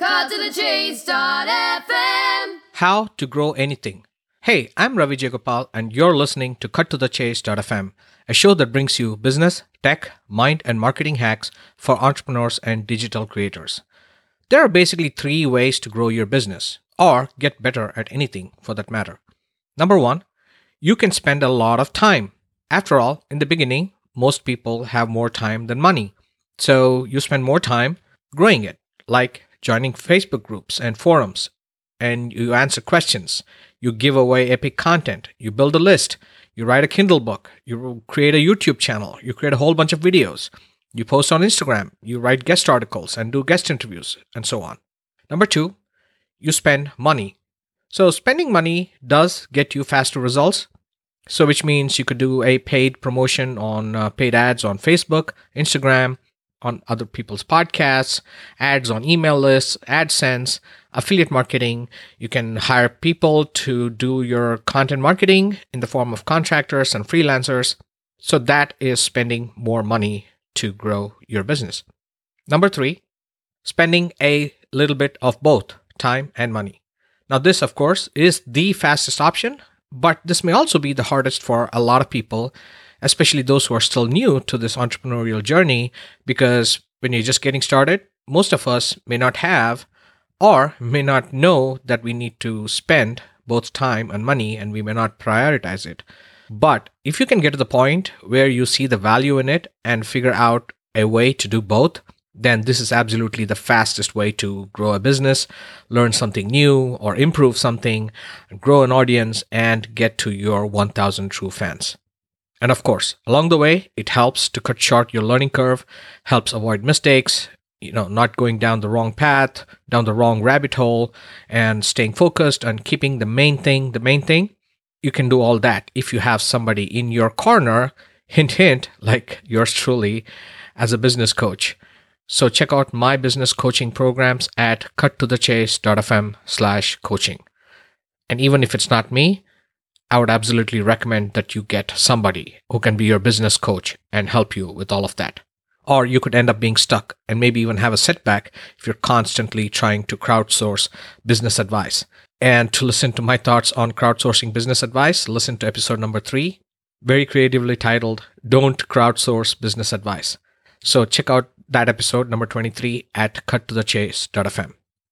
Cut to the chase.fm. How to grow anything. Hey, I'm Ravi Jayagopal, and you're listening to Cut to the Chase.fm, a show that brings you business, tech, mind, and marketing hacks for entrepreneurs and digital creators. There are basically three ways to grow your business, or get better at anything for that matter. Number one, you can spend a lot of time. After all, in the beginning, most people have more time than money. So you spend more time growing it, like joining Facebook groups and forums, and you answer questions. You give away epic content. You build a list. You write a Kindle book. You create a YouTube channel. You create a whole bunch of videos. You post on Instagram. You write guest articles and do guest interviews and so on. Number two, you spend money. So spending money does get you faster results. So which means you could do a paid promotion on uh, paid ads on Facebook, Instagram, on other people's podcasts, ads on email lists, AdSense, affiliate marketing. You can hire people to do your content marketing in the form of contractors and freelancers. So that is spending more money to grow your business. Number three, spending a little bit of both time and money. Now, this, of course, is the fastest option, but this may also be the hardest for a lot of people especially those who are still new to this entrepreneurial journey, because when you're just getting started, most of us may not have or may not know that we need to spend both time and money and we may not prioritize it. But if you can get to the point where you see the value in it and figure out a way to do both, then this is absolutely the fastest way to grow a business, learn something new or improve something, grow an audience, and get to your 1000 true fans. And of course, along the way, it helps to cut short your learning curve, helps avoid mistakes, you know, not going down the wrong path, down the wrong rabbit hole, and staying focused and keeping the main thing the main thing. You can do all that if you have somebody in your corner, hint, hint, like yours truly, as a business coach. So check out my business coaching programs at cuttothechase.fm slash coaching. And even if it's not me, I would absolutely recommend that you get somebody who can be your business coach and help you with all of that. Or you could end up being stuck and maybe even have a setback if you're constantly trying to crowdsource business advice. And to listen to my thoughts on crowdsourcing business advice, listen to episode number three, very creatively titled Don't Crowdsource Business Advice. So check out that episode, number 23, at cuttothechase.fm.